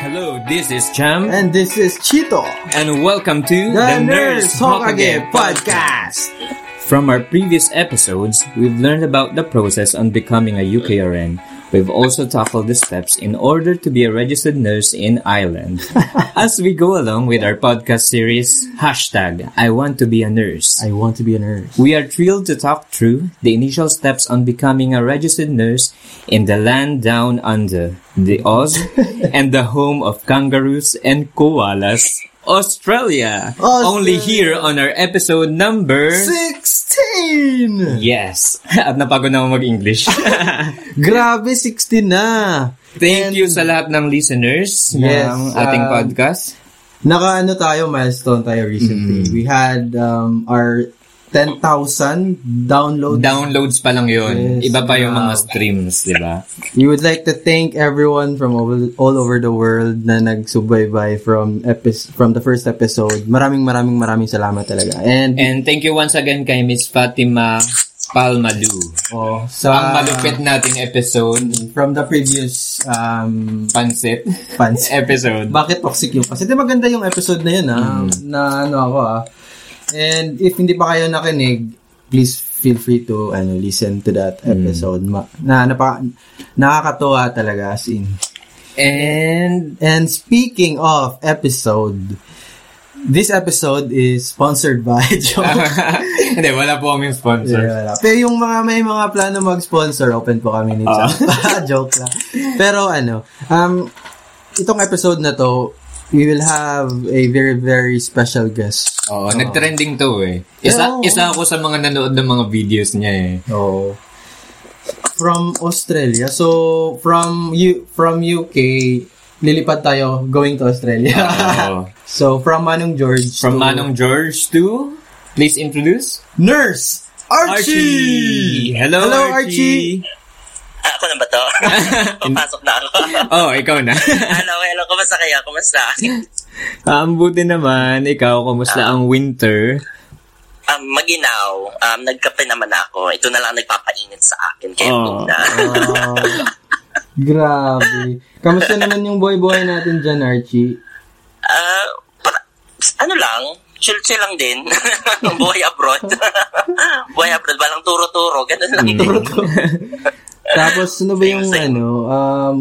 Hello, this is Cham, And this is Chito, and welcome to the Nurse Hokage Podcast. From our previous episodes, we've learned about the process on becoming a UKRN. We've also tackled the steps in order to be a registered nurse in Ireland. As we go along with our podcast series, hashtag I want to be a nurse. I want to be a nurse. We are thrilled to talk through the initial steps on becoming a registered nurse in the land down under, the Oz, and the home of kangaroos and koalas, Australia. Australia. Only here on our episode number... 16! Yes. At napagod na ako mag-English. Grabe, 16 na! Thank And- you sa lahat ng listeners Yes, ng ating um, podcast. Naka-ano tayo, milestone tayo recently. Mm. We had um, our 10,000 downloads. Downloads pa lang yun. Yes, Iba pa yung mga streams, di ba? We would like to thank everyone from all, all over the world na nagsubaybay from epi- from the first episode. Maraming maraming maraming salamat talaga. And, And thank you once again kay Miss Fatima Palmadu. oh, sa ang malupit nating episode, from the previous um, Pansit fans. episode. Bakit toxic yung kasi? Di maganda yung episode na yun, ah. Na ano ako, ah. And if hindi pa kayo nakinig, please feel free to ano listen to that episode. Ma- na, napa, nakakatuwa talaga as in. And And speaking of episode, this episode is sponsored by Joe. hindi, wala po kaming sponsor. Yeah, wala. Pero yung mga may mga plano mag-sponsor, open po kami ni Ah. Joke lang. Pero ano, um, itong episode na to, we will have a very, very special guest. Oo, nag-trending to eh. Isa, Oo. isa ako sa mga nanood ng mga videos niya eh. Oh. From Australia. So, from U from UK, lilipad tayo going to Australia. Oo. so, from Manong George From to Manong George to, please introduce, Nurse Archie! Hello, Hello, Archie! Ah, ako na ba to? Papasok na ako. oh, ikaw na. hello, hello. Kumusta kayo? Kumusta? Ang buti naman, ikaw, kumusta ang winter? Um, maginaw. Um, nagkape naman ako. Ito na lang nagpapainit sa akin. Kaya Oh. oh. na. Oh, grabe. Kamusta naman yung boy-boy natin dyan, Archie? Ah, para- ano lang, chill-chill lang din. Buhay abroad. Buhay abroad. Walang turo-turo. Ganun lang. Tapos, ano ba yung ano, um,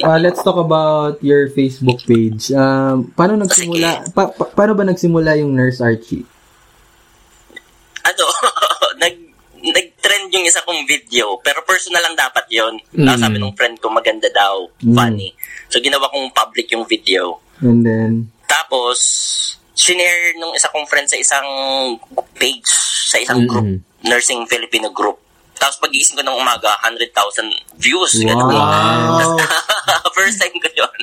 uh, let's talk about your Facebook page. Um, paano nagsimula, pa, pa- paano ba nagsimula yung Nurse Archie? ano, nag nag-trend yung isa kong video, pero personal lang dapat yon. Mm. Sabi ng friend ko, maganda daw, Mm. funny. So, ginawa kong public yung video. And then, Tapos, shinare nung isa kong friend sa isang page, sa isang Mm-mm. group, Nursing Filipino group. Tapos pagising ko ng umaga, 100,000 views. Ganun. wow! First time ko yun.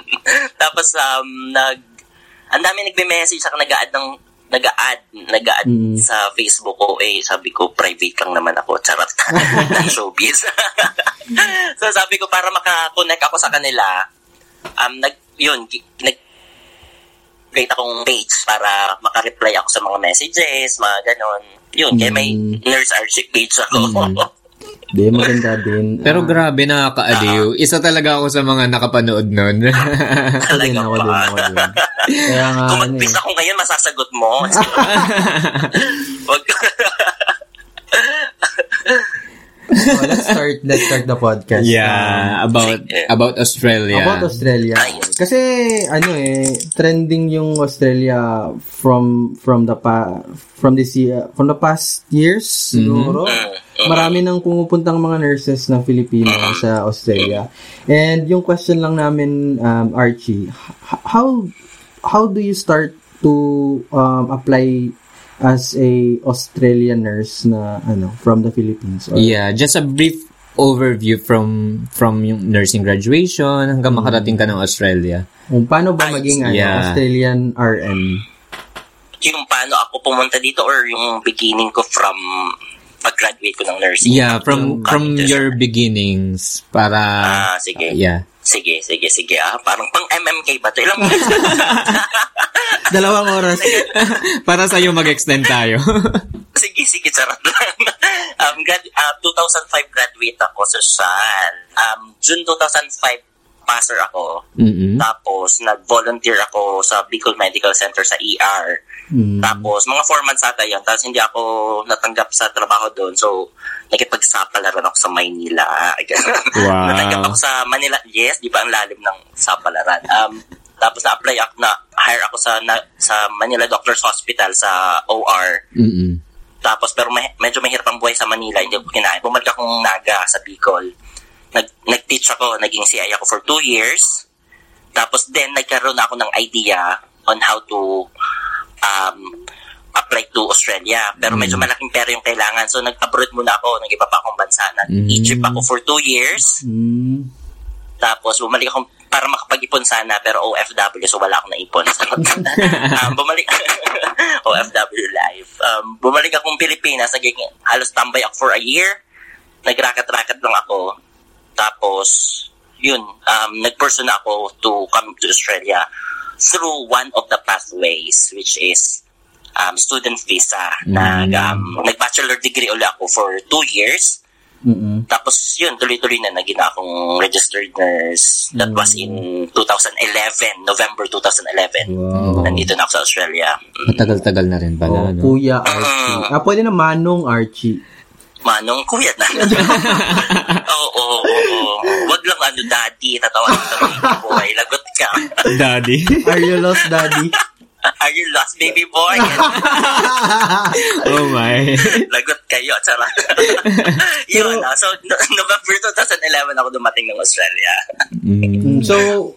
Tapos, um, nag, ang dami nagme-message, saka nag-add ng, nag-add, nag-add Mm. sa Facebook ko, eh, sabi ko, private lang naman ako, charot, ng showbiz. so, sabi ko, para makakonect ako sa kanila, um, nag, yun, nag, create akong page para makareply ako sa mga messages, mga ganon. Yun, kaya may Mm. nurse archie page ako. Mm. Di, maganda din. Pero Ah, grabe, nakakaaliw. Isa talaga ako sa mga nakapanood nun. din, Talaga ako din, ako din. Kaya nga, Kung ano mag-quiz eh. ako ngayon, masasagot mo. Wag Oh, let's start, let's start the podcast. yeah, about about Australia. About Australia. Kasi ano eh trending yung Australia from from the pa from this year, from the past years siguro. Marami nang pumupuntang mga nurses ng Filipino sa Australia. And yung question lang namin um, Archie, how how do you start to um, apply as a Australian nurse na ano from the Philippines? Or, Yeah, just a brief overview from from yung nursing graduation hanggang makarating ka ng Australia. Kung paano ba maging ano, yeah. Australian RN? yung paano ako pumunta dito or yung beginning ko from pag-graduate ko ng nursing. Yeah, from from your beginnings para Ah, sige. yeah. Sige, sige, sige. Ah, parang pang MMK ba to? Ilang Dalawang oras. para sa iyo mag-extend tayo. sige, sige, charot lang. um, grad, ah, 2005 graduate ako sa Shan. Um, June 2005, passer ako. Mm-mm. Tapos, nag-volunteer ako sa Bicol Medical Center sa ER. Mm. Tapos, mga four months ata yun. Tapos, hindi ako natanggap sa trabaho doon. So, nakipagsapalaran ako sa Maynila. Wow. natanggap ako sa Manila. Yes, di ba ang lalim ng sapalaran. Um, tapos, na-apply ako na, hire ako sa, na, sa Manila Doctors Hospital sa OR. Mm-mm. Tapos, pero may, medyo mahirap ang buhay sa Manila. Hindi ko kinain. Bumalik akong Naga sa Bicol. Nag, nag-teach ako. Naging CI ako for two years. Tapos, then, nagkaroon ako ng idea on how to um, apply to Australia. Pero medyo malaking pera yung kailangan. So, nag-abroad muna ako. Nag-iba pa akong bansa. Nag-Egypt ako for two years. Mm. Tapos, bumalik ako para makapag-ipon sana, pero OFW, so wala akong naipon. um, bumalik, OFW life. Um, bumalik akong Pilipinas, naging halos tambay ako for a year. Nagrakat-rakat lang ako. Tapos, yun, um, nag-pursue na ako to come to Australia through one of the pathways, which is um, student visa. Nag, um, nag-bachelor degree ulit ako for two years. Mm-mm. Tapos yun, tuloy-tuloy na naging akong registered nurse. That was in 2011, November 2011. Wow. Nandito na ako sa Australia. Mm. Matagal-tagal na rin pala, Oh, no? Kuya Archie. Ah, pwede na Manong Archie. Manong kuya na. Oo, oo, oo. Wag lang ano, daddy. Tatawa ng baby boy. Lagot ka. Daddy. Are you lost, daddy? Are you lost, baby boy? oh my. Lagot kayo. Tsara. yun. ah. So, no- November 2011 ako dumating ng Australia. Mm. So,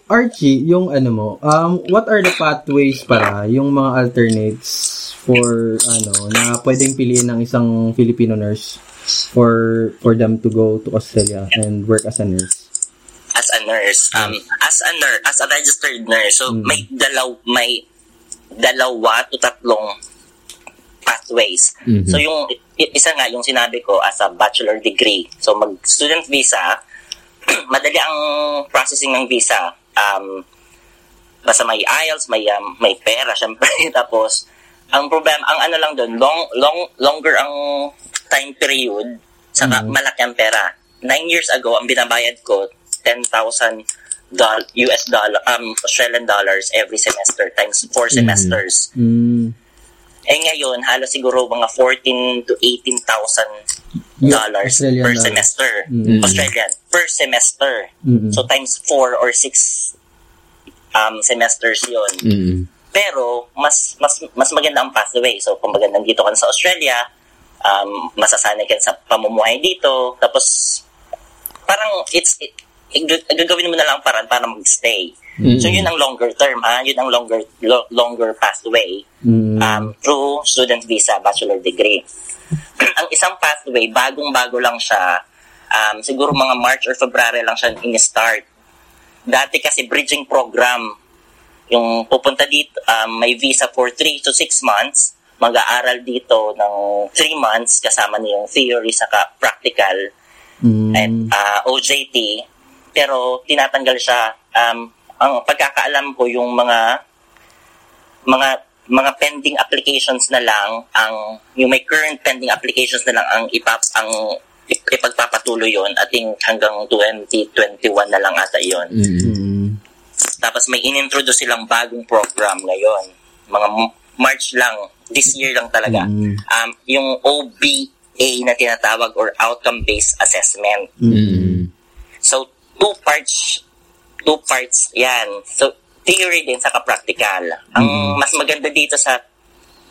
Archie, yung ano mo, um, what are the pathways para, yung mga alternates for, ano, na pwedeng piliin ng isang Filipino nurse for for them to go to Australia and work as a nurse? as a nurse, um, as a nurse, as a registered nurse, so may dalaw, may dalawa to tatlong pathways. Mhm. So yung isa nga yung sinabi ko as a bachelor degree. So mag student visa, madali ang processing ng visa. Um, basta may IELTS, may um, may pera syempre tapos ang problem ang ano lang doon, long long longer ang time period saka malaki ang pera. Nine years ago, ang binabayad ko, 10,000 doll- US dollar, um, Australian dollars every semester times four semesters. Mm. Eh ngayon, halos siguro mga 14 to 18,000 Yeah, dollars per semester. Mm. Australian. Per semester. Mm-mm. So times 4 or 6 um, semesters yon Mm. Pero, mas mas mas maganda ang pathway. So, kung maganda nandito ka sa Australia, um, masasanay ka sa pamumuhay dito. Tapos, parang it's, it, gagawin mo na lang parang para mag-stay. Mm. So, yun ang longer term, ha? Yun ang longer lo- longer pathway Mm. um, through student visa, bachelor degree. ang isang pathway, bagong-bago lang siya. Um, siguro mga March or February lang siya in-start. Dati kasi bridging program. Yung pupunta dito, um, may visa for 3 to 6 months. Mag-aaral dito ng 3 months kasama na yung theory saka practical Mm. at uh, OJT. Pero tinatanggal siya. Um, ang pagkakaalam ko yung mga mga mga pending applications na lang ang yung may current pending applications na lang ang ipap ang ip- ipagpapatuloy yon at think hanggang 2021 na lang ata yon Mm. Mm. tapos may inintroduce silang bagong program ngayon mga March lang this year lang talaga Mm. um, yung OBA na tinatawag or outcome based assessment Mm. So, two parts, two parts yan. So, theory din sa practical. Ang mas maganda dito sa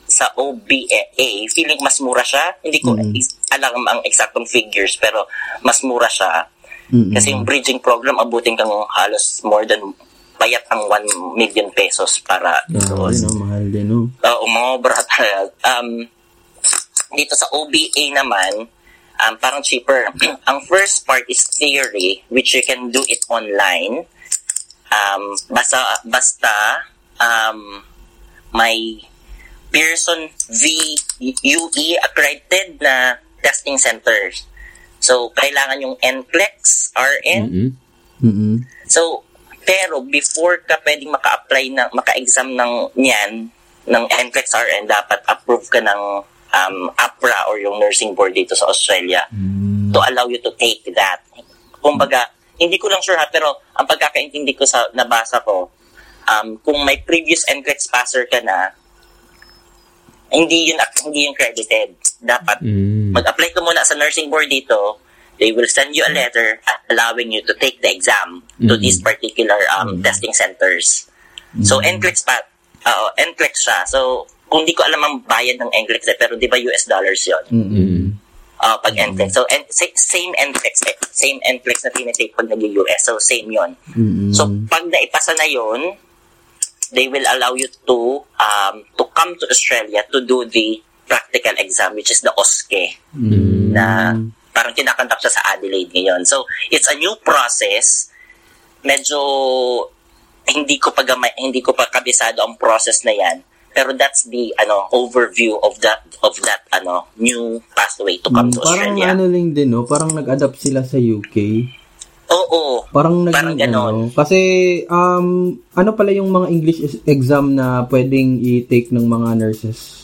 sa OBA, feeling mas mura siya. Hindi ko is- alam ang exactong figures, pero mas mura siya. Mm. Kasi yung bridging program, abutin kang halos more than payat ang 1 million pesos para Ah, doon. no, mahal din, no? Mga brata. Um, dito sa OBA naman, um, parang cheaper. Ang first part is theory, which you can do it online. Um, basta, basta, um, may Pearson V UE accredited na testing centers. So, kailangan yung NCLEX, RN, Mm. Mm. So, pero before ka pwedeng maka-apply ng maka-exam ng niyan ng NCLEX RN, dapat approve ka ng um, APRA or yung nursing board dito sa Australia to allow you to take that. Kumbaga, hindi ko lang sure ha, pero ang pagkakaintindi ko sa nabasa ko, um, kung may previous NCLEX passer ka na, hindi yun hindi yun credited. Dapat Mm. mag-apply ka muna sa nursing board dito. They will send you a letter allowing you to take the exam to Mhm. these particular um, testing centers. So, NCLEX pa, uh, NCLEX siya. So, kung di ko alam ang bayad ng NCLEX, eh, pero di ba US dollars yon Mm. uh, pag NCLEX. So, en- sa- same NCLEX, eh, same NCLEX na tinitake pag nag-US. So, same yon Mm-mm. So, pag naipasa na yon they will allow you to um, to come to Australia to do the practical exam, which is the OSCE, Mm. na parang kinakandak siya sa Adelaide ngayon. So, it's a new process. Medyo hindi ko pa gamay, hindi ko pa kabisado ang process na yan. Pero that's the ano overview of that of that ano new pathway to come Mm, to parang Australia. ano lang din, no? Parang nag-adapt sila sa UK. Oo. Parang naging Parang ganon. ano. Kasi, um, ano pala yung mga English is- exam na pwedeng i-take ng mga nurses?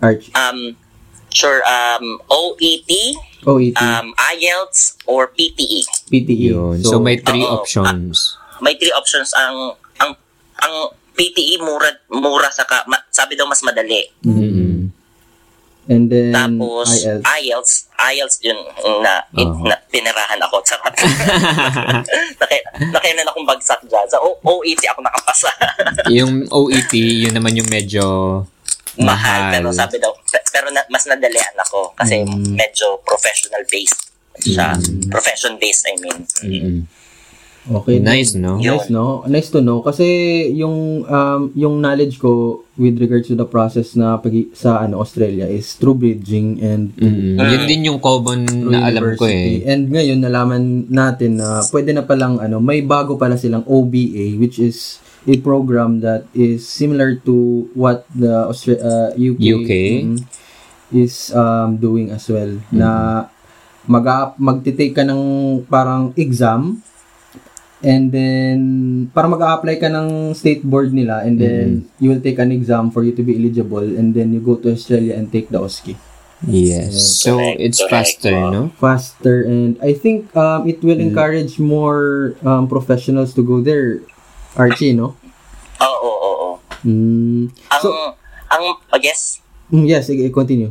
Arch. Um sure um OET, OET. um IELTS or. PTE. PTE. Yun. So, may three Oo. options. May three options ang ang ang PTE mura mura sa ka, ma, sabi daw mas madali. Mm. And then, Tapos IELTS. IELTS, IELTS yun na, in, Oo. na pinirahan ako sa Naki, nakainan akong bagsak dyan. Sa O- OET ako nakapasa. yung OET, yun naman yung medyo Mahal. Mahal. Pero sabi daw, pe- pero na, mas nadalian ako kasi Mm. medyo professional based siya. Mm. Profession based, I mean. Mm-mm. Okay. Nice, no? Yun. Nice, no? Nice to know. Kasi yung um, yung knowledge ko with regards to the process na pag sa ano Australia is through bridging and Mm-mm. Yun din yung common na alam ko eh. And ngayon nalaman natin na pwede na palang ano, may bago pala silang OBA which is a program that is similar to what the Austra- uh, UK, UK? mm, is um, doing as well na mag magte-take ka ng parang exam and then para mag-apply ka ng state board nila and then you will take an exam for you to be eligible and then you go to Australia and take the OSCE Yes. So, Correct, it's correct. faster, no? faster and I think um, it will encourage more um, professionals to go there. Archie, no? Oo, oo, oo. Mm. Ang, So- ang, oh, yes, Mm, yes, sige, continue.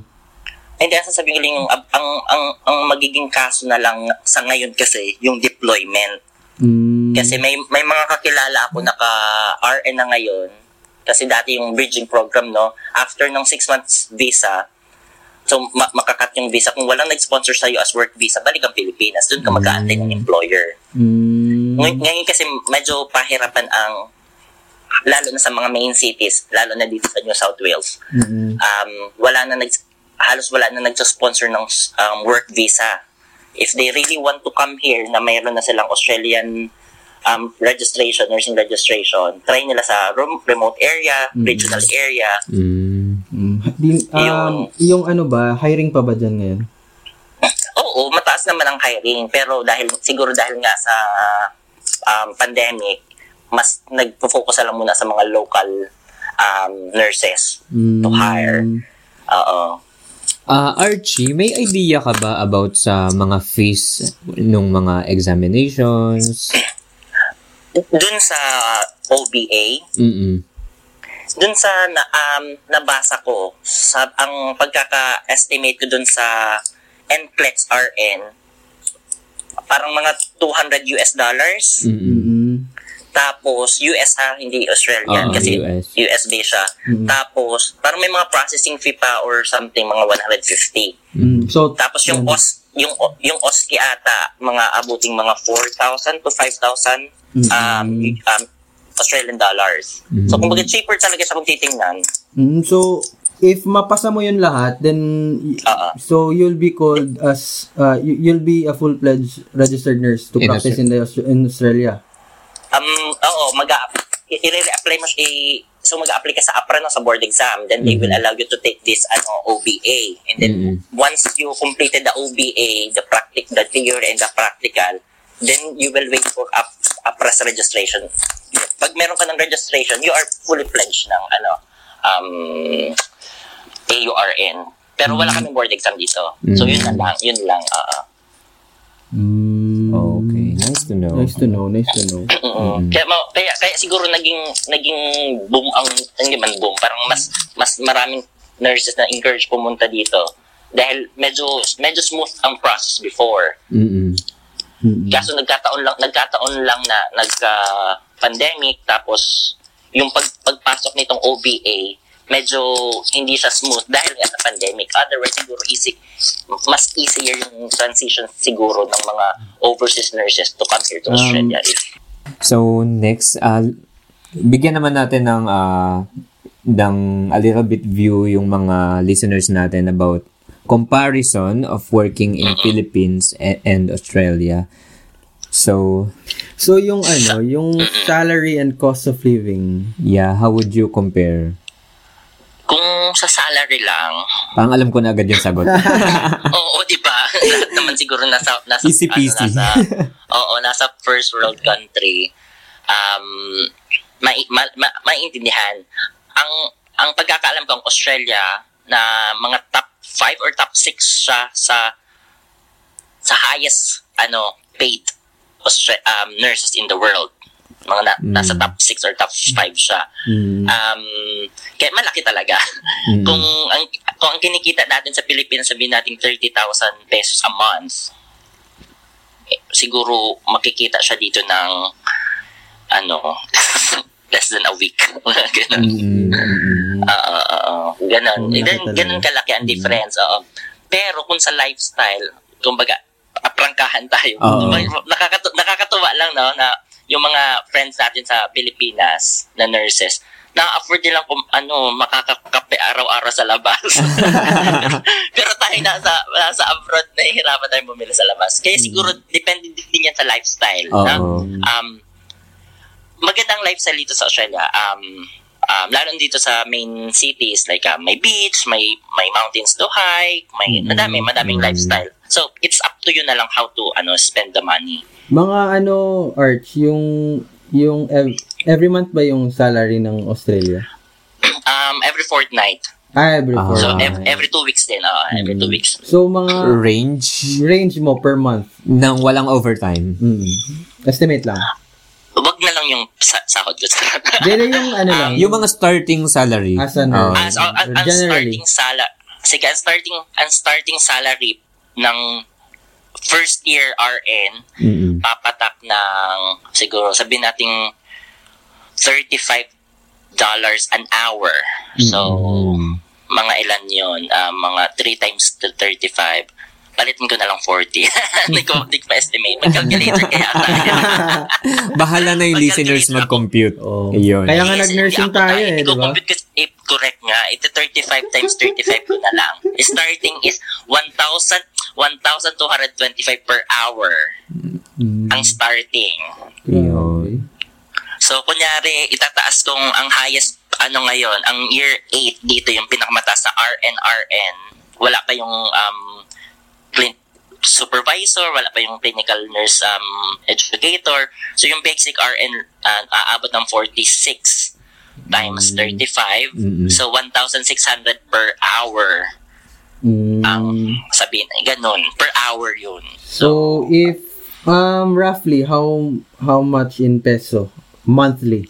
hindi, sasabihin ko lang yung, ang, ang, ang, ang magiging kaso na lang sa ngayon kasi, yung deployment. Mm. Kasi may may mga kakilala ako naka RN na ngayon kasi dati yung bridging program no after ng 6 months visa so ma- makakat yung visa kung walang nag-sponsor sa as work visa balik ang Pilipinas doon ka mag-aantay ng employer Mm. Ngay- ngayon kasi medyo pahirapan ang lalo na sa mga main cities lalo na dito sa New South Wales Mm-mm. um, wala na nag halos wala na nagsa-sponsor ng um, work visa. If they really want to come here na mayroon na silang Australian um, registration, nursing registration, try nila sa rom- remote area, regional area. Mm. Di, um, yung ano ba, hiring pa ba dyan ngayon? Oo, mataas naman ang hiring, pero dahil siguro dahil nga sa um, pandemic, mas nagpo-focus na lang muna sa mga local um, nurses to Mm. hire. Oo. Ah, Archie, may idea ka ba about sa mga fees nung mga examinations? Dun sa OBA, Mm-mm. Dun sa na, um, nabasa ko, sa, ang pagkaka-estimate ko dun sa NCLEX RN, parang mga 200 US dollars. Mm-mm. Tapos, US ha, hindi Australian. Ah, kasi US. US based siya. Mm. Tapos, parang may mga processing fee pa or something, mga 150. Mm. So, Tapos yung yan. OS, yung yung OSCE ata, mga abuting mga 4,000 to 5,000 um, Mm. um Australian dollars. So, kumbaga cheaper talaga siya kung titingnan. Mm, so, if mapasa mo yun lahat, then, Oo. so you'll be called as, uh, you- you'll be a full-fledged registered nurse to In practice in, the, in Australia. Um, oo, mag i- i-re-apply mo i- so mag-apply ka sa APRA no, sa board exam, then they will allow you to take this ano OBA. And then Mhm. once you completed the OBA, the practic the theory and the practical, then you will wait for up APRA's registration. Pag meron ka ng registration, you are fully pledged ng ano um AURN. Pero wala kaming board exam dito. So yun na lang, yun lang. oo. Mm, Okay, nice to know. Nice to know, nice to know. Oo. Kaya, ma- kaya kaya siguro naging naging boom ang hindi man boom, parang mas mas maraming nurses na encourage pumunta dito dahil medyo medyo smooth ang process before. Mm-mm. Mm. Kaso nagkataon lang nagkataon lang na nagka pandemic tapos yung pag, pagpasok nitong OBA medyo hindi siya smooth dahil nga sa pandemic. Otherwise, siguro easy, mas easier yung transition siguro ng mga overseas nurses to come here to Um, Australia. If So, next, uh, bigyan naman natin ng, uh, ng a little bit view yung mga listeners natin about comparison of working in Philippines and, and Australia. So, So, yung ano, yung salary and cost of living, yeah, how would you compare? kung sa salary lang, Parang alam ko na agad yung sagot. Oo, di ba? Lahat naman siguro nasa nasa Easy peasy. Ano, nasa Oo, nasa first world country. Um mai ma, ma, maintindihan. Ang ang pagkakaalam ko ang Australia na mga top 5 or top 6 siya sa sa highest ano paid Austra- um, nurses in the world. Mga na, nasa top 6 or top 5 siya. mm, Um, kaya malaki talaga. Mm. kung ang kung ang kinikita natin sa Pilipinas sabihin natin 30,000 pesos a month eh, siguro makikita siya dito ng ano less than a week ganun. Mm-mm. Oo, oo, ganun ganun, talaga. ganun kalaki ang difference oo pero kung sa lifestyle kumbaga aprangkahan tayo nakakatu- nakakatuwa lang no na yung mga friends natin sa Pilipinas na nurses na-afford nilang kung ano, makakakape araw-araw sa labas. Pero tayo nasa, nasa abroad, nahihirapan tayong bumili sa labas. Kaya siguro, depende din yan sa lifestyle. Oo. Na? Um, magandang lifestyle dito sa Australia. Um, um, lalo dito sa main cities, like uh, may beach, may may mountains to hike, may Mm. madami, madaming Mm. lifestyle. So, it's up to you na lang how to ano spend the money. mga ano, Arch, yung, yung ev- every month ba yung salary ng Australia? Um, every fortnight. Ah, every Ah. four So, ev- every two weeks din. Uh, every two weeks. So, mga Range range mo per month. ng walang overtime. Mm. Estimate lang. Wag na lang yung sa- sahod ko. Dili yung ano lang. Yung mga starting salary. As a nurse. Oo. As, ang, ang, ang Generally. starting sala sige, ang starting ang starting salary ng first year RN Mm-mm. papatak ng siguro sabihin nating 35 dollars an hour. So Mm. mga ilan 'yon? mga 3 times to 35. Palitin ko na lang 40. Hindi ko, hindi ko pa-estimate. Mag-calculator kaya tayo. Bahala na yung listeners mag-compute. Oo. Ayun. Kaya nga nag-nursing tayo tayo. eh, Hindi di ko ba? compute kasi eh, correct nga. Ito 35 times 35 ko na lang. Starting is 1,000 1,225 per hour Mm. ang starting. Yun. So, kunyari, itataas kong ang highest, ano ngayon, ang year 8 dito, yung pinakamataas na RNRN, wala pa yung um, clin- supervisor, wala pa yung clinical nurse um, educator. So, yung basic RN, uh, aabot ng 46 times 35. Mm-mm. So, 1,600 per hour. Mm. Ang sabihin, eh, ganun. Per hour yun. So, if, um, roughly, how, how much in peso? Monthly.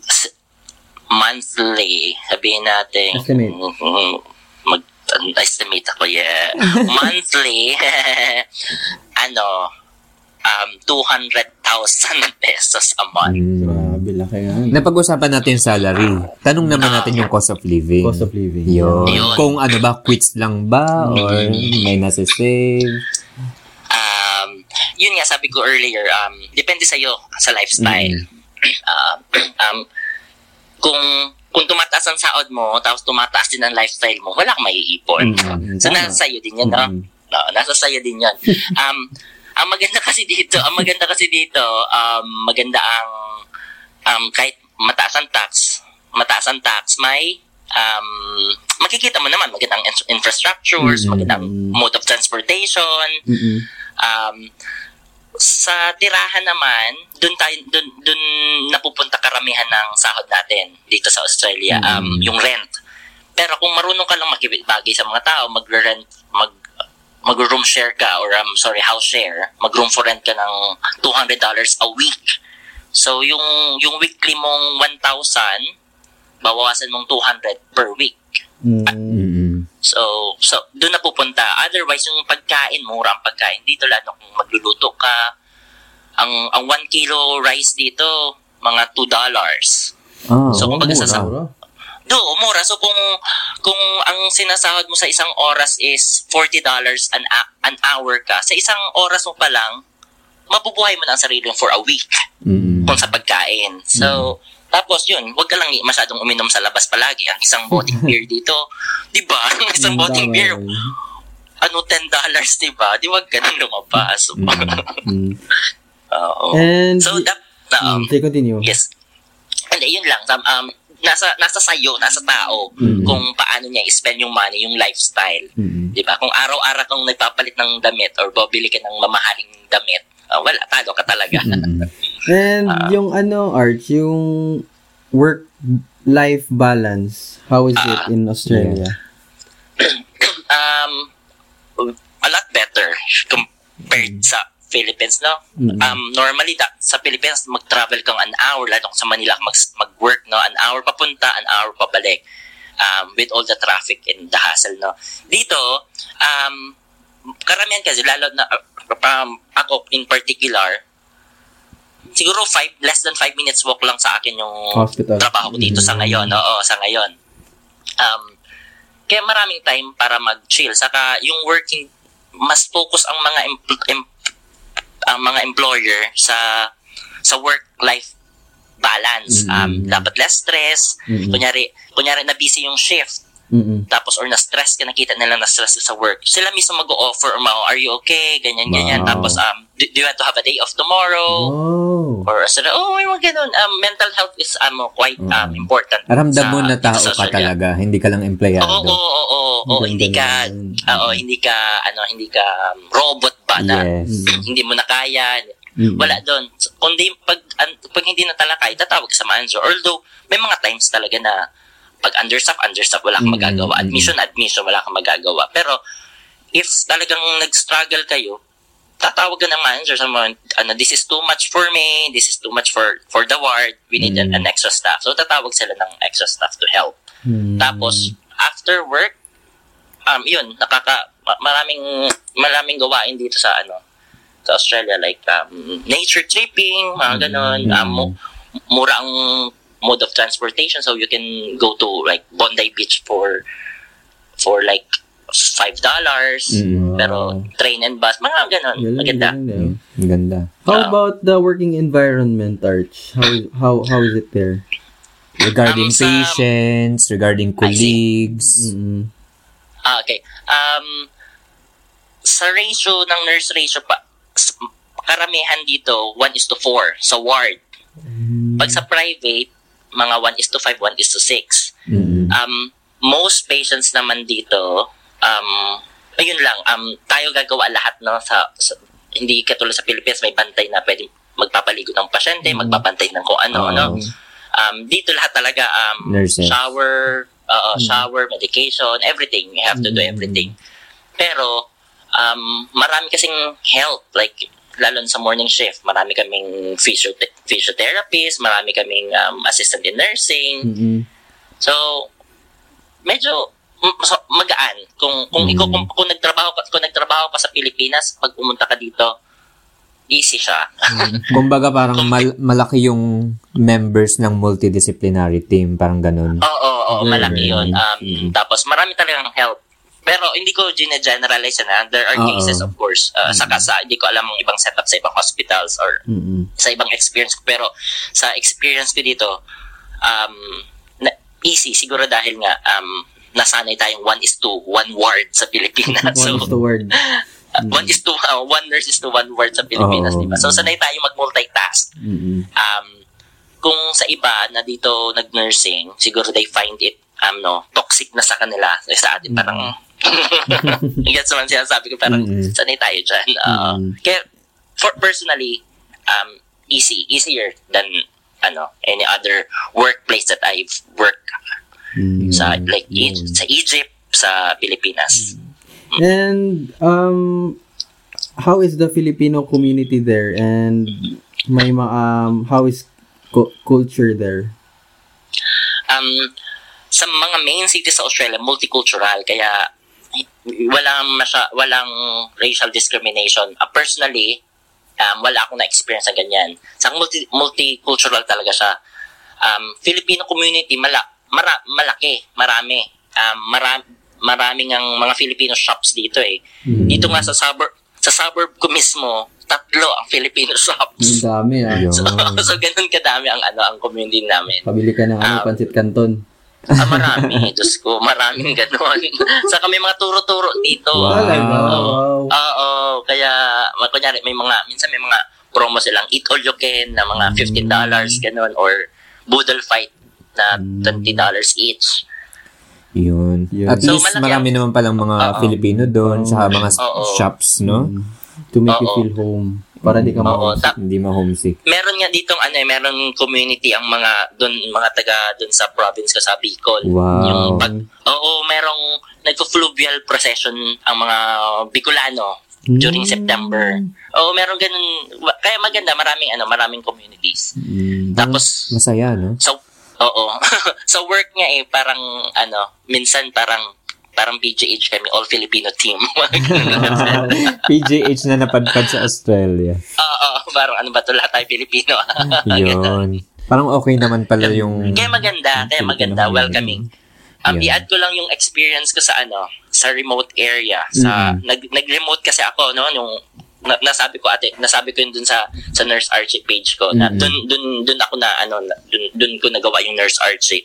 monthly, sabihin natin, Estimate. Mm, mag, estimate ako, yeah. monthly, ano, um, 200,000 pesos a month. Mm. Grabe, laki nga. Napag-usapan natin yung salary. Tanong naman natin yung cost of living. Cost of living. Yun. Yun. Kung ano ba, quits lang ba? Or may nasa-save? Um, yun nga, sabi ko earlier, um, depende sa'yo sa lifestyle. Um, um, kung kung tumataas ang sahod mo, tapos tumataas din ang lifestyle mo, wala kang maiipon. Mm, so, nasa sa'yo din yan, no? Mm. No, nasa sa'yo din yan. Um, ang maganda kasi dito, ang maganda kasi dito, um, maganda ang, um, kahit mataas ang tax, mataas ang tax, may, um, makikita mo naman, magandang in- infrastructures, Mm. magandang mode of transportation, Mm-mm. um, sa tirahan naman, doon tayo doon doon napupunta karamihan ng sahod natin dito sa Australia, um yung rent. Pero kung marunong ka lang makibagay sa mga tao, magre-rent mag mag-room share ka or um, sorry, house share, mag-room for rent ka ng $200 a week. So yung yung weekly mong 1,000, bawasan mong 200 per week. Mm. So, so doon na pupunta. Otherwise, yung pagkain, mura ang pagkain dito, lalo kung magluluto ka. Ang ang 1 kilo rice dito, mga $2. Ah, So, kumbaga sa Mura. Do, mura. So, kung kung ang sinasahod mo sa isang oras is $40 an, a- an hour ka, sa isang oras mo pa lang, mabubuhay mo na ang sarili mo for a week Mm-mm. kung sa pagkain. So, tapos yun, wag ka lang masyadong uminom sa labas palagi. Ang isang boteng beer dito, di ba? Ang isang boteng beer, ano, $10, di ba? Di wag ka nang lumabas. Mm. Oo. And, So, that, um, mm, continue. yes. Hindi, yun lang. Um, um, nasa, nasa sayo, nasa tao, kung paano niya i-spend yung money, yung lifestyle. Mm-mm. Di ba? Kung araw-araw kang nagpapalit ng damit or bobili ka ng mamahaling damit, ah, wala, talo ka talaga. And Ah. yung ano, Arch, yung work-life balance, how is it Ah. in Australia? um, a lot better compared sa Philippines, no? Mm. Um, normally, da, sa Philippines, mag-travel kang an hour, lalo kung sa Manila mag- mag-work, no? An hour papunta, an hour pabalik. Um, with all the traffic and the hassle, no? Dito, um, karamihan kasi, lalo na, uh, um, ako in particular, siguro five, less than five minutes walk lang sa akin yung Hospital. trabaho ko dito sa Mm. ngayon. Oo, sa ngayon. Um, kaya maraming time para mag-chill. Saka yung working, mas focus ang mga em- em- ang mga employer sa sa work-life balance. Um, dapat less stress. Mm. Kunyari, kunyari na busy yung shift. Mm-mm. Tapos or na-stress ka, nakita nila na-stress ka sa work. Sila mismo mag-o-offer, or ma- are you okay? Ganyan, ganyan. Wow. Tapos, um, do, do you want to have a day off tomorrow? Oh. Or sila, oh, may mga ganun. Um, mental health is um, quite um, important. Ramdam sa- mo na tao ka talaga, hindi ka lang empleyado. Oo, oo, oo, oo, hindi ka, oo, hindi ka, ano, hindi ka um, robot ba na Yes. hindi mo na kaya. Mm. Wala doon. Kundi pag, an- pag hindi na talakay, tatawag ka sa manager. Although, may mga times talaga na pag understaff, understaff, wala kang Mm, magagawa. mm. Admission, admission, wala kang magagawa. Pero, if talagang nag-struggle kayo, tatawag ka ng manager sa mga, ano, this is too much for me, this is too much for for the ward, we need an, an extra staff. So, tatawag sila ng extra staff to help. Mm. Tapos, after work, um, yun, nakaka, ma- maraming, maraming gawain dito sa, ano, sa Australia, like, um, nature tripping, mga ganon, um, mu- mura ang mode of transportation, so you can go to, like, Bondi Beach for, for, like, five dollars, Mm. pero train and bus, mga ganon, Galing, maganda. galing, galing. Ang ganda. How Ah. about the working environment, Arch? How how how is it there? Regarding Um, patients, regarding colleagues. Mm-mm. Ah, okay. Um, sa ratio ng nurse ratio pa, karamihan dito, 1 is to 4 sa ward. Pag sa private, mga 1 is to 5, 1 is to 6. Mm. Um, most patients naman dito, um, ayun lang, um, tayo gagawa lahat, no, sa, sa hindi katulad sa Philippines, may bantay na pwede magpapaligo ng pasyente, magbabantay ng kung ano, Oo. ano. Um, dito lahat talaga, um, Nurses. shower, uh, shower, medication, everything. You have to do everything. Pero, um, marami kasing help, like, lalo sa morning shift, marami kaming physio- physiotherapist, marami kaming um, assistant in nursing. Mm-mm. So, medyo magaan. Kung kung ikaw kung, kung nagtrabaho ka kung nagtrabaho ka sa Pilipinas, pag pumunta ka dito, easy siya. Kumbaga parang mal- malaki yung members ng multidisciplinary team, parang ganun. Oo, oo, oo, malaki very 'yun. Um, Mm. tapos marami talagang help. Pero hindi ko gine-generalize na. There are Oo. cases, of course. Uh, Saka sa, hindi ko alam ang ibang setup sa ibang hospitals or Mm-mm. sa ibang experience ko. Pero sa experience ko dito, um, na, easy siguro dahil nga um, nasanay tayong one is to one ward sa Pilipinas. One so, is the word. uh, one is to uh, one nurse is to one word sa Pilipinas, Oo. di ba? So sanay tayo mag-multitask. Mm-mm. Um, kung sa iba na dito nag-nursing, siguro they find it um no, toxic na sa kanila. Sa atin parang Gets naman sinasabi ko parang Mm. sanay tayo dyan. Uh, Mm. Kaya for personally um easy easier than ano any other workplace that I've worked Mm. sa like E- sa Egypt sa Pilipinas. And um how is the Filipino community there and may ma um how is cu- culture there? Um sa mga main cities sa Australia multicultural kaya walang masya, walang racial discrimination. Uh, personally, um, wala akong na-experience na ganyan. Sa multi, multicultural talaga siya. Um, Filipino community, mala, mara, malaki, marami. Um, mara, maraming ang mga Filipino shops dito eh. Dito nga sa suburb, sa suburb ko mismo, tatlo ang Filipino Ang shops. dami ah. So, so ganun kadami ang ano ang community namin. Pabili ka ng ano, Ah. pansit canton. Ah, marami. Diyos ko, maraming ganun. Saka may mga turo-turo dito. Wow. Oo. wow. Oo, kaya, kunyari, may mga, minsan may mga promo silang eat all you can na mga $15, ganun, or boodle fight na $20 each. Yun. Yun. At So, least malaki marami naman palang mga Oo. Filipino doon, sa mga Oo. shops, no? To make you Oo. feel home. Para di ka ma Hindi ma-homesick. meron nga ditong ano eh, meron community ang mga doon mga taga doon sa province ko sa Bicol. Wow. Yung pag Oo, merong nagko-fluvial procession ang mga Bicolano during Mm. September. Oo, meron ganun. Kaya maganda, maraming ano, maraming communities. Mm. Tapos Masaya, no? So, oo. sa work nga eh, parang, ano, minsan parang, parang PGH kami, all Filipino team. PJH na napadpad sa Australia. Oo, parang ano ba to, lahat tayo Filipino. Yun. Parang okay naman pala yung... kaya maganda, kaya maganda, welcoming. Um, Yeah. i-add ko lang yung experience ko sa ano, sa remote area. Sa Mm-hmm. nag nag-remote kasi ako no, nung na, nasabi ko ate, nasabi ko yun dun sa sa Nurse Archie page ko na Mhm. dun dun dun ako na ano na- dun, dun ko nagawa yung Nurse Archie.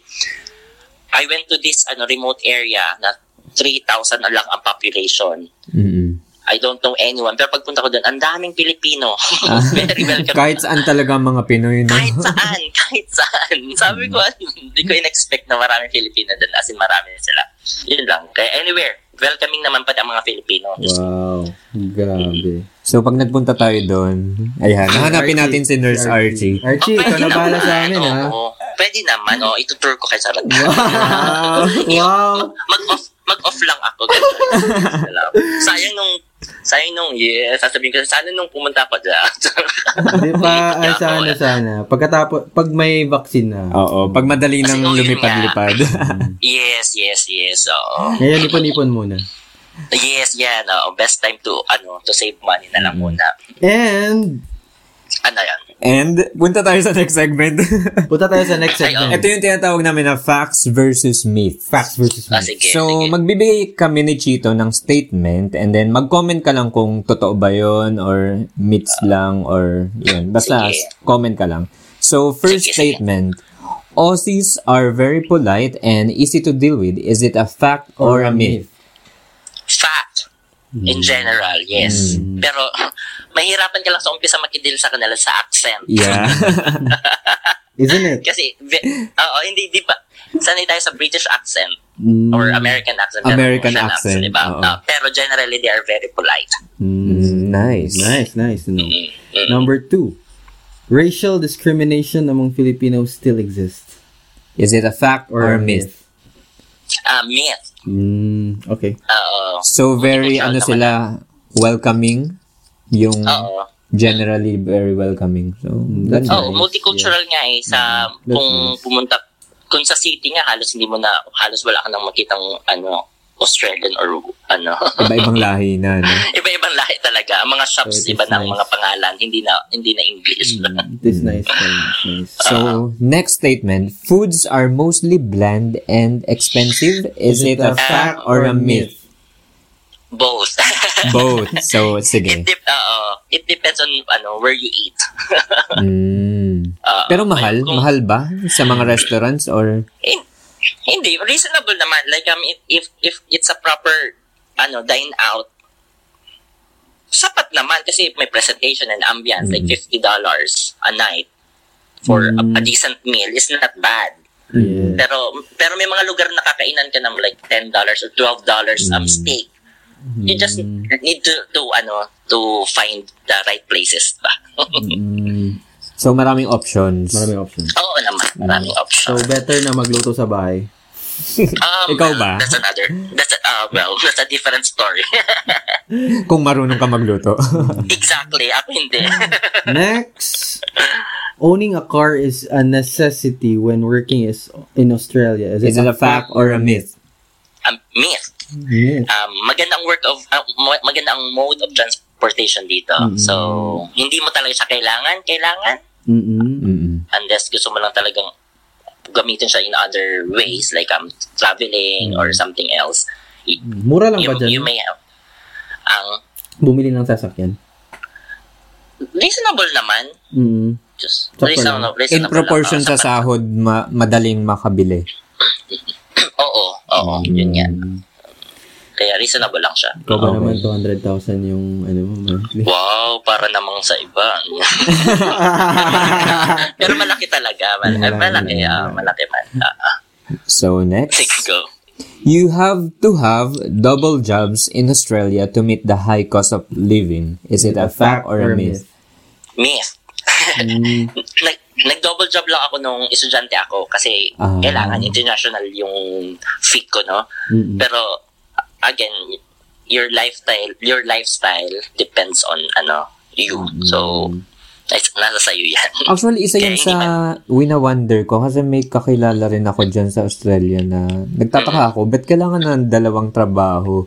I went to this ano remote area na 3,000 na lang ang population. Mm-mm. I don't know anyone. Pero pagpunta ko doon, ang daming Pilipino. Very welcome. Ah. Kahit saan talaga mga Pinoy, no? kahit saan, kahit saan. Sabi ko, ano, hindi ko in-expect na maraming Filipino doon. As in, marami sila. Yun lang. Kaya anywhere, welcoming naman pati ang mga Filipino. Wow. Grabe. So, pag nagpunta tayo doon, ayan, nahanapin natin si Nurse Archie. Archie, Oh, ikaw pwede na bahala sa amin, ha? Oo. Pwede naman. Oh, itutour ko kay Sarah. Wow. wow. Mag-off mag-off lang ako. Sayang nung sayang nung yeah, sasabihin ko sana nung pumunta ako dyan. Di ba, ay sana, sana. Pagkatapos, pag may vaccine na. Oo, pag madali nang lumipad-lipad. yes, yes, yes. Oo. Ngayon, ipon-ipon muna. Yes, yan. Oo. Best time to ano to save money na lang muna. And, Ano yan? And, punta tayo sa next segment. punta tayo sa next segment. Ito yung tinatawag namin na facts versus myth. Facts versus Ah, myth. sige, So, sige. magbibigay kami ni Chito ng statement and then mag-comment ka lang kung totoo ba yun or myths lang or yun. Basta Sige. comment ka lang. So, first Sige, sige. statement. Aussies are very polite and easy to deal with. Is it a fact or, a myth? Fact. In general, yes. Pero, mahirapan ka lang sa umpisa makidil sa kanila sa accent. Yeah. Isn't it? Kasi, oo, hindi, di ba, sanay tayo sa British accent Mm. or American accent. American accent, di ba? oo. Ah, pero generally, they are very polite. Mm, nice. Nice, nice know. Mm, mm. Number two. Racial discrimination among Filipinos still exists. Is it a fact or, a myth? Ah, myth. Mm, okay. Oo. So, very, ano naman. sila, welcoming. Yung Oo. generally very welcoming. So, that's Oo, nice. multicultural nga eh. Sa, That's kung nice. pumunta, kung sa city nga, halos hindi mo na, halos wala ka nang makitang, ano, Australian or, ano, Iba-ibang lahi na, no? iba-ibang lahi talaga. Ang mga shops, So, it iba is ng nice. mga pangalan, hindi na, hindi na English. Mm, It is nice. Nice. nice. So, next statement. Foods are mostly bland and expensive. Is, it a fact or a myth? Both. Both. So, sige. It, dep- uh, it depends on ano where you eat. Mm. Uh, Pero mahal? kung- Mahal ba? Sa mga restaurants or... hin- hindi, reasonable naman. Like, um, if, if, if it's a proper, ano, dine out, sapat naman kasi may presentation and ambience, like $50 a night for a, a decent meal is not bad. Yeah. Pero pero may mga lugar na kakainan ka ng like $10 or $12 um steak. You just need to to ano to find the right places ba. Mm, So, maraming options. maraming options. Oo maraming So, option. better na magluto sa bahay. Um, Ikaw ba? That's another. That's a, uh, well, that's a different story. Kung marunong ka magluto. exactly. Ako hindi. Next, owning a car is a necessity when working is in Australia. Is it, Is it a fact or a myth? um, myth. Yes. Um, magandang work of uh, magandang mode of transportation dito. Mm-hmm. So, hindi mo talaga siya kailangan, kailangan Mm-mm. Unless gusto mo lang talagang gamitin siya in other ways like um traveling or something else. Y- Mura lang you, ba you dyan? may have ang Bumili ng sasakyan. reasonable naman. Mm. Just Sakto reasonable, In reasonable proportion lang. sa Ah, sahod, ma- madaling makabili. Oo, oo, yun nga. Kaya reasonable lang siya. Ikaw ba Okay. naman 200,000 yung ano mo monthly? Wow, para namang sa iba. Pero malaki talaga. Mal- Malaki. malaki, ah, malaki man. Ah, ah. So, next. Sige, go. You have to have double jobs in Australia to meet the high cost of living. Is it a fact or a myth? Myth. Mm. Nag, nag-double job lang ako nung estudyante ako kasi Ah. kailangan international yung fit ko, no? Mm-mm. Pero, again, your lifestyle, your lifestyle depends on, ano, you. So, nas- nasa sa'yo yan. Actually, isa yun sa wina-wonder ko kasi may kakilala rin ako dyan sa Australia na nagtataka ako, ba't kailangan ng dalawang trabaho?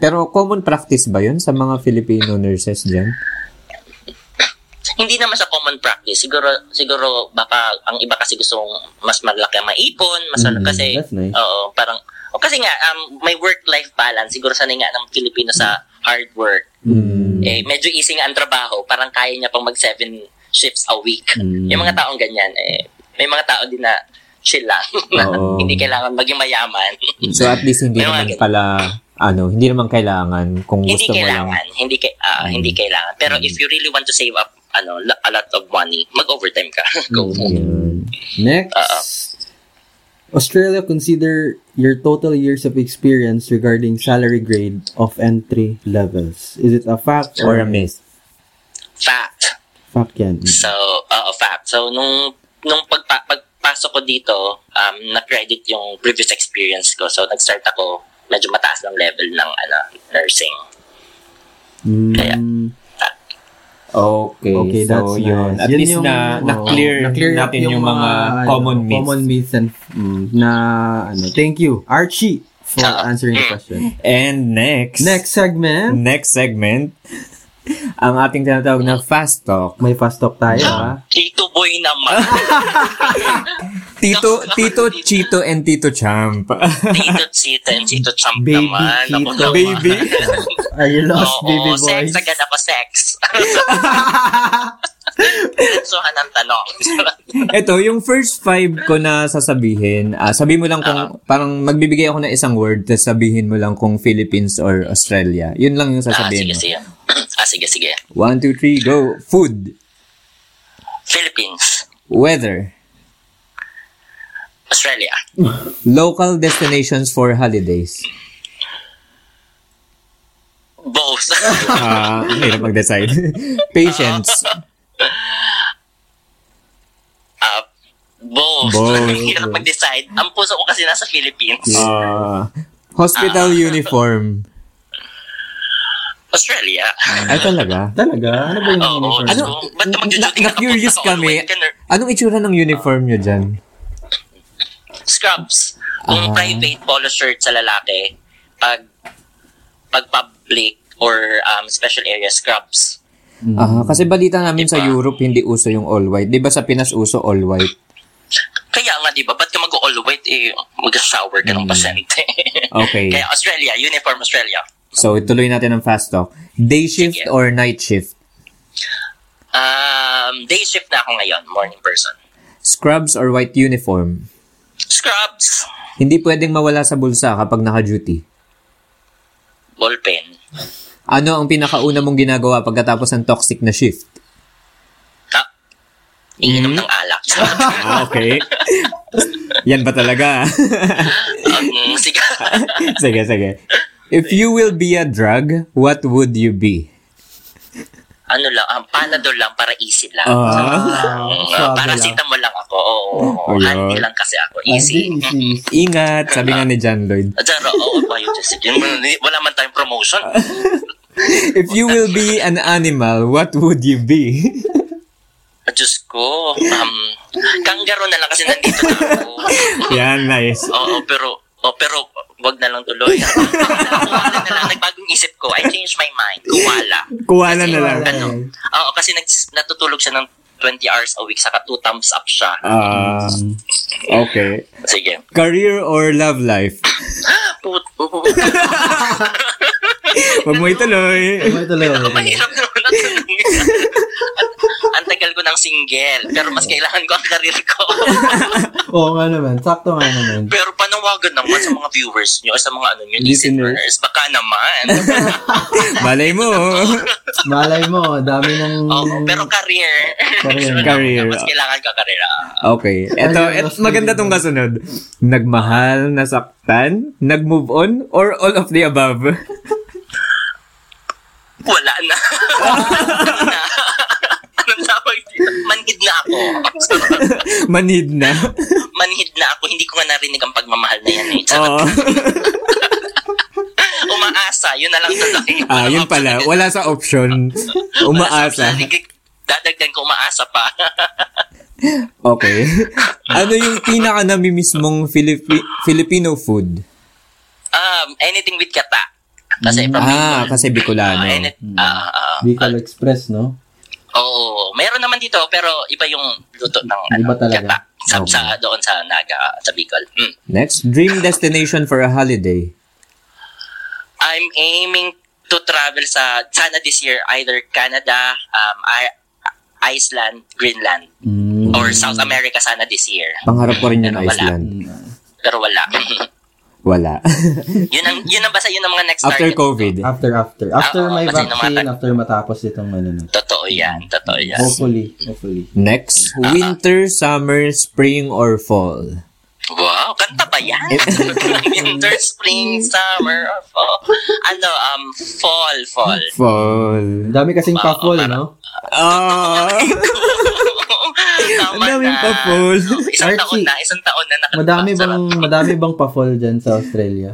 Pero common practice ba yun sa mga Filipino nurses dyan? hindi naman sa common practice. Siguro, siguro baka ang iba kasi gusto mas malaki ang maipon, mas ano, Mm, kasi, that's nice. oo, parang, o kasi nga, um, may work-life balance. Siguro sanay nga ng Pilipino sa hard work. Mm. Eh, medyo easy nga ang trabaho. Parang kaya niya pang mag seven shifts a week. Mm. Yung mga taong ganyan, eh, may mga tao din na chill lang. na Oo. hindi kailangan maging mayaman. So at least hindi naman ganun. pala, ano, hindi naman kailangan kung hindi gusto mo lang. kailangan. Hindi, kay, ah, Mm. hindi kailangan. Pero if you really want to save up ano a lot of money, mag-overtime ka. Go. Yun. Next, Uh, Australia consider your total years of experience regarding salary grade of entry levels. Is it a fact Or a myth. Fact. Fact yan. So, uh, fact. So, nung, nung pagpa, pagpasok ko dito, um, na-credit yung previous experience ko. So, nag-start ako medyo mataas ng level ng ano, nursing. Kaya, Mm, Okay, okay, so that's yun. nice. At Yun least yung, na, na-clear, na-clear natin yung, mga, ano, common myths. Common myths and mm, na ano. Thank you, Archie, for Ah. answering the question. And next, Next segment, next segment, ang ating tinatawag na fast talk. may fast talk tayo, ha? Tito Boy naman. Tito, Tito Chito and Tito Champ. Tito Chita and Tito Champ Baby naman. Ako Chito. naman. Baby. Are you lost, Oo, baby sex boys? agad ako, sex. Diretsuhan ng tanong. Ito, yung first five ko na sasabihin, ah sabi mo lang kung, parang magbibigay ako ng isang word, tapos sabihin mo lang kung Philippines or Australia. Yun lang yung ah, sasabihin sige, mo. sige. Ah, sige, sige. One, two, three, go. Food. Philippines. Weather. Australia. Local destinations for holidays. Both. Ah, uh, hirap mag-decide. Patience. Ah, both. Both. Hirap mag-decide. Ang puso ko kasi nasa Philippines. Ah, hospital uniform. Australia. Ay, talaga? Talaga? Ano ba yung Oo. uniform? Ano? So, ba't Na, mag-judging na, kami. Anong itsura ng uniform nyo dyan? Scrubs. Kung Ah. private polo shirt sa lalaki, pag pag public or um, special area scrubs. Ah, kasi balita namin sa Diba? Europe hindi uso yung all white. 'Di ba sa Pinas uso all white? Kaya nga, di ba, ba't ka mag-all white, eh, mag-shower ka ng pasyente. Okay. Kaya Australia, uniform Australia. So, ituloy natin ang fast talk. Day shift Sige. or night shift? Um, day shift na ako ngayon, morning person. Scrubs or white uniform? Scrubs, Hindi pwedeng mawala sa bulsa kapag naka-duty. ballpen. Ano ang pinakauna mong ginagawa pagkatapos ng toxic na shift? Ah, iinom ng alak. Ah, okay. Yan ba talaga? um, sige. sige, sige. If you will be a drug, what would you be? ano lang, um, panadol lang para easy lang. Ah. Um, Suabe para lang. sita mo lang ako. Oo, Ayun. oh, handy lang kasi ako. Easy. Easy, easy. Ingat, sabi nga ni John Lloyd. Diyan, oo, oh, ba yun, Jessica? Wala man tayong promotion. If you will be an animal, what would you be? Ah, Diyos ko. Um, kangaroo na lang kasi nandito na ako. Yan, nice. Oo, pero, oh, pero, wag na lang tuloy. Kuwala na lang, nagbagong isip ko. I changed my mind. Kuwala. Kuwala na lang. Ano? Oo, kasi nag, natutulog siya ng 20 hours a week, saka 2 thumbs up siya. Ah, okay. Sige. Career or love life? Put, Huwag mo ituloy. May tuloy. Mahirap naman ang ang tagal ko ng single, pero mas kailangan ko ang karir ko. Oo nga naman. Sakto nga naman. pero panawagan naman sa mga viewers nyo, sa mga ano nyo, Listeners. listeners, baka naman. Malay mo. Malay mo, dami ng... Oo, pero career. Career. Career. mas kailangan ka career. Okay. Ito, et, maganda tong kasunod. Nagmahal, nasaktan, nag-move on, or all of the above? Wala na. Wala na. Anong tawag dito? Manhid na ako. Manid na. Manhid na ako. Hindi ko nga narinig ang pagmamahal na yan eh. Oo. Umaasa. Yun na lang tuloy. ah, yun pala. Wala sa option. Umaasa. Dadagdan ko umaasa pa. Okay. Ano yung pinaka namimiss mong Filipi- Filipino food? um, anything with kata. Kasi from Ah, Bicol. kasi Bicolano. Ah, any- ah, ah, Bicol Express, no? Oo, meron naman dito pero iba yung luto ng ano, Iba talaga. kata. Sa, Okay. sa, doon sa Naga, sa Bicol. Mm. Next, dream destination for a holiday. I'm aiming to travel sa, sana this year, either Canada, um, I- Iceland, Greenland, Mm. or South America sana this year. Pangarap ko rin yung Pero wala. Iceland. Pero wala. Wala. yun ang yun ang basta yun ang mga next After target. COVID. After, after. After Oo, may vaccine, namatag- after matapos itong ano na. Totoo yan, totoo yan. Hopefully, hopefully. Next, winter, summer, spring, or fall. Wow, kanta ba yan? Winter, spring, summer, or fall. Ano, um, fall, fall. Fall. Dami kasing pa-fall, no? Ah! Tama Ang daming na. pa-fall. Isang taon Archie, na, isang taon na nakalipas. Madami bang, Sarap. madami bang pa-fall dyan sa Australia?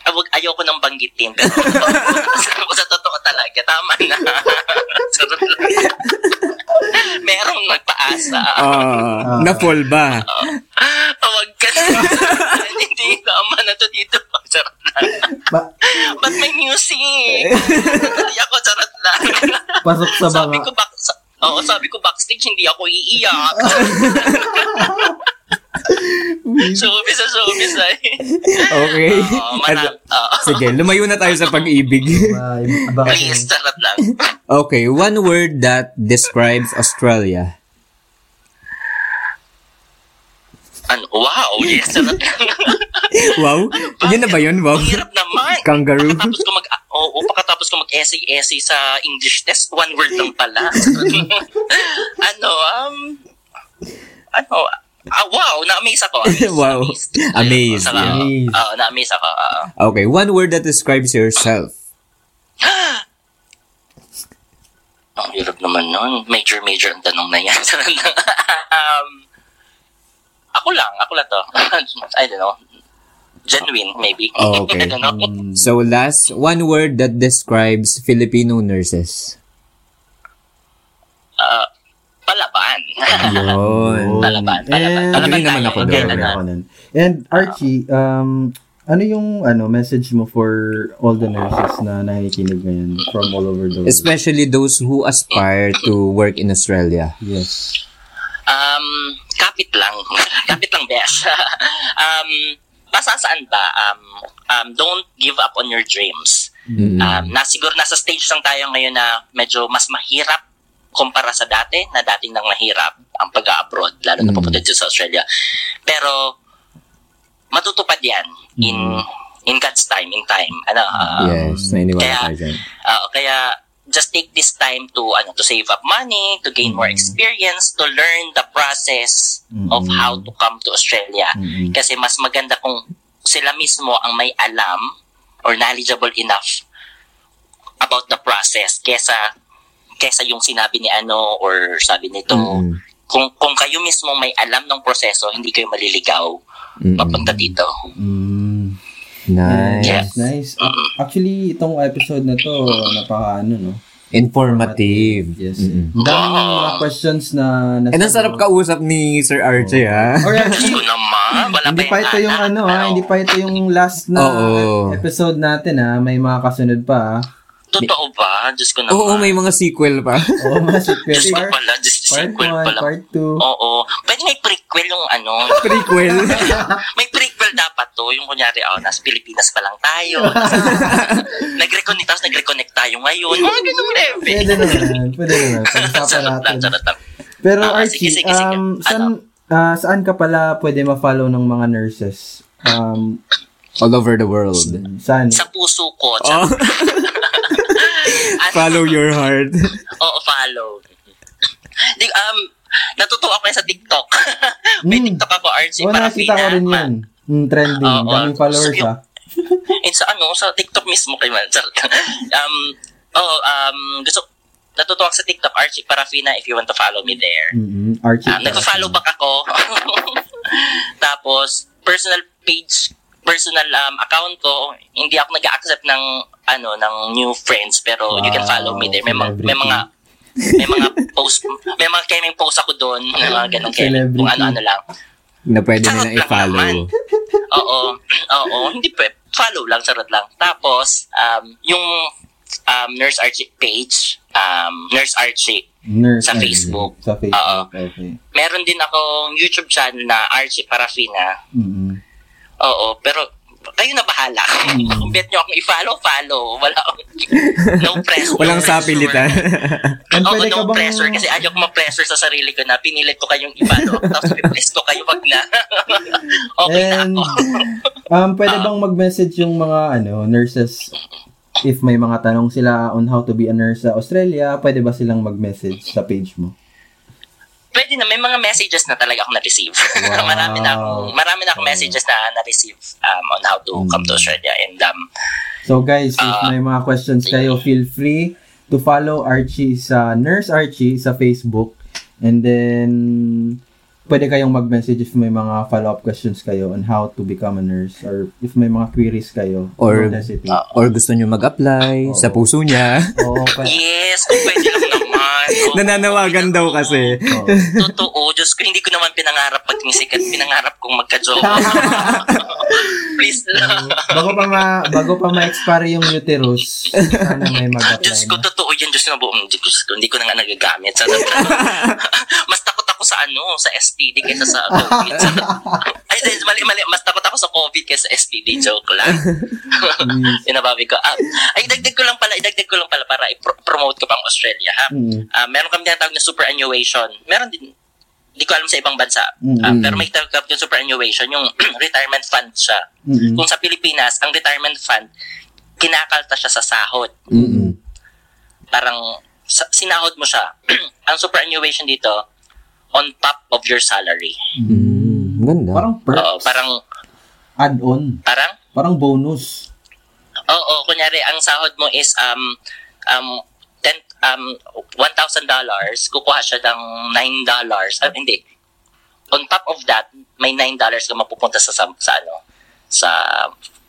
Ah, wag, ayoko nang banggitin. Pero sa totoo talaga, tama na. Merong nagpaasa. Ah, na-fall ba? Ah, wag ka na. Hindi, tama na to dito. Sarap lang. Ba- Ba't may music? Hindi ako, charot lang. pasok sa sabi banga. ko back, sa, oo, sabi ko backstage, hindi ako iiyak. showbiz sa showbiz ay. Okay. Oo, marami. Oo. Sige, lumayo na tayo sa pag-ibig. Please, charot lang. okay, one word that describes Australia. Ano? Wow, yes, charot lang. Wow? Yun na ba yun? Wow. Ang hirap naman. Kangaroo. Pakatapos ko mag Oo, pakatapos ko mag-essay-essay sa English test, one word lang pala. ano, um, ano, ah, wow, na-amaze ako. Amaze, Wow. Amazed. Amazed, Saka. Amazed. Oo, na-amaze ako. oo. Okay, one word that describes yourself. Ang hirap naman nun. Major-major ang tanong na yan. um, ako lang, ako lang to. I don't know. Genuine, maybe. Oh, okay. I don't know. So last, one word that describes Filipino nurses. Uh, palaban. Yun. Palaban, palaban. And- Palaban naman ako Okay, doon. ako nun. And Archie, um, ano yung ano message mo for all the nurses na nakikinig ngayon from all over the world? Especially those who aspire to work in Australia. Yes. Um, kapit lang. kapit lang, besh. um, basta saan ba, um, um, don't give up on your dreams. Mm-mm. Um, na, siguro nasa stage lang tayo ngayon na medyo mas mahirap kumpara sa dati, na dating nang mahirap ang pag-abroad, lalo na Mm. papunta dito sa Australia. Pero, matutupad yan in in God's time, in time. Ano, um, yes, nainiwala kaya- tayo dyan. Oo, kaya just take this time to ano to save up money, to gain more experience, to learn the process of how to come to Australia. Mm-mm. Kasi mas maganda kung sila mismo ang may alam or knowledgeable enough about the process kesa kesa yung sinabi ni ano or sabi nito Mm-mm. kung kung kayo mismo may alam ng proseso hindi kayo maliligaw Mm-mm. papunta dito Mm. Nice. Yeah. Nice. Actually, itong episode na to, napaka ano, no? Informative. Yes. Mm-mm. Ang daming mga questions na... na And ang sarap kausap ni Sir Archie, ha? Or Diyos actually, hindi pa ito yung ano ha, pero- hindi pa ito yung last na Oo. episode natin ha. May mga kasunod pa ha. totoo ba Diyos ko naman Oo, may mga sequel pa. Oo, mga sequel. Diyos ko Part, pala Diyos part sequel 1, pala part 2. Oo. Pwede may prequel yung ano. Prequel. may prequel dapat to. Yung kunyari, oh, nasa Pilipinas pa lang tayo. nag-reconnect, tapos nag-reconnect tayo ngayon. Mga ganun level. Pwede naman. Pwede naman. Charot lang, charot lang. Pero Ah, Archie, sige, sige, sige. um, saan, ah, saan ka pala pwede ma-follow ng mga nurses? Um, All over the world. saan? Sa puso ko. Oh. Ano? follow your heart. Oo, follow. Di, um, natutuwa ko sa TikTok. may Hmm. TikTok ako, Archie. Oo, nakita ko rin yan. Mm, trending. Oo. Daming followers So, ha. And sa ano, sa TikTok mismo kay man. Um, oh, um, gusto, natutuwa sa TikTok, Archie Parafina, if you want to follow me there. Mm-hmm. Archie. Um, nagpa-follow back ako. Tapos, personal page, personal um, account ko, hindi ako nag-accept ng ano ng new friends pero you can follow me there. May, mga- may mga may mga post may mga keming post ako doon ng mga ganun keming kung ano-ano lang. Na pwede Charot nilang lang i-follow. Oo. Oo, hindi pa follow lang charot lang. Tapos um yung um, Nurse Archie page, um, Nurse Archie Nurse, sa Facebook. Sa Facebook. Oo. Okay. meron din akong YouTube channel na Archie Parafina. Mm-hmm. Oo, pero kayo na bahala. Mm. Kung bet nyo akong i-follow, follow. Wala no pressure. Walang sapilitan. Pwede ka no bang- pressure. Kasi ayaw ko ma-pressure sa sarili ko na pinilit ko kayong i-follow. Tapos i-press ko kayo, wag na. okay na And, ako. um, pwede bang mag-message yung mga ano nurses if may mga tanong sila on how to be a nurse sa Australia, pwede ba silang mag-message sa page mo? Pwede na, may mga messages na talaga ako na-receive. Wow. marami na akong, marami na akong messages na na-receive um, on how to come to Australia. And um, So guys, if Ah. may mga questions kayo, feel free to follow Archie sa Nurse Archie sa Facebook. And then, pwede kayong mag-message if may mga follow-up questions kayo on how to become a nurse or if may mga queries kayo. Or- hesitate. Or gusto nyo mag-apply sa puso niya. Oo, pa- yes, kung pwede lang Nananawagan daw kasi. oo. Totoo, Diyos ko, hindi ko naman pinangarap maging sikat. Pinangarap kong magka-jowa. Please lang. bago pa ma bago pa ma-expire yung uterus, sana may mag-apply Diyos ko, na. totoo yan. Diyos ko, buong Diyos ko. Hindi ko na nga nagagamit. Sa Mas takot ako sa ano, sa STD kaysa sa COVID. Ay, di, mali, mali. Mas takot ako sa COVID kaysa STD. Joke lang. Pinababi ko. Ah, ay, dagdag ko lang pala, idagdag ko lang pala para i-promote ko pang Australia, ha? Mm. Ah, meron kami tinatawag na superannuation. Meron din, hindi ko alam sa ibang bansa. Mm. Ah, pero may tinatawag yung superannuation, yung retirement fund siya. Mm-mm. Kung sa Pilipinas, ang retirement fund, kinakalta siya sa sahod. Mm-mm. Parang sa, sinahod mo siya. ang superannuation dito, on top of your salary. Mm, ganda. Parang perks. Oo, parang, add-on. parang, Parang bonus. oo, kunyari, ang sahod mo is, um, um, 10, um, $1,000, kukuha siya ng $9. Ah, hindi. On top of that, may $9 ka mapupunta sa, sa, sa ano, sa,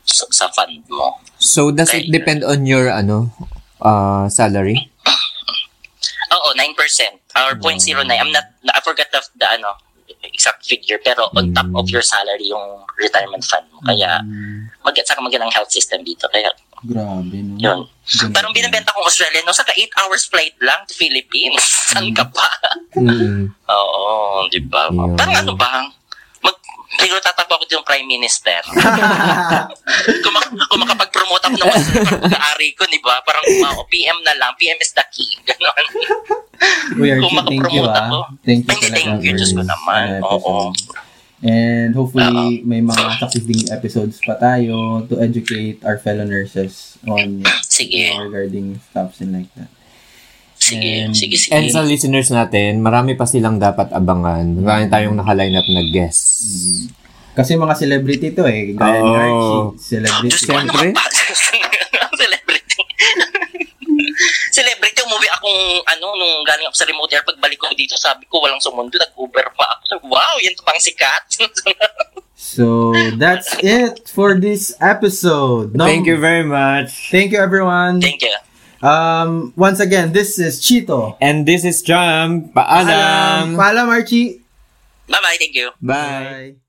sa, sa fund mo. So, does it depend on your, ano, uh, salary? Oo, 9%. Or 0.09. I'm not, I forgot the, the ano, exact figure. Pero on top of your salary, yung retirement fund mo. Kaya, mag saka magandang health system dito. Kaya, Grabe, no? yun. Ganda. Parang binibenta kong Australian, no? Saka 8 hours flight lang to Philippines. Saan ka pa? Mm. Oo, di ba? Parang ano ba? Siguro tatakbo ako yung Prime Minister. kung, mak- kung makapag-promote ako ng pagkaari ko, di ba? Parang uh, PM na lang. PM is the key. Ganon. We are Kung thank you makapromote ah. ako. Thank you Hindi, talaga thank you. Diyos ko naman. Oo. And hopefully, may mga succeeding episodes pa tayo to educate our fellow nurses on Sige. regarding stuffs and like that. Sige, And- sige, sige. And sa listeners natin, marami pa silang dapat abangan. Marami tayong nakaline up na guests. Kasi mga celebrity to eh. Gaya Oo. Archie. Celebrity. Diyos ano Siyempre. ba? Celebrity. Celebrity, umuwi akong, ano, nung galing ako sa remote air, pagbalik ko dito, sabi ko, walang sumundo, nag-Uber pa ako. Sabi, wow, yan pang sikat. So, that's it for this episode. No- Thank you very much. Thank you, everyone. Thank you. Um, once again, this is Chito. And this is Jam. Paalam. Paalam, Archie. Bye-bye, thank you. Bye. Bye.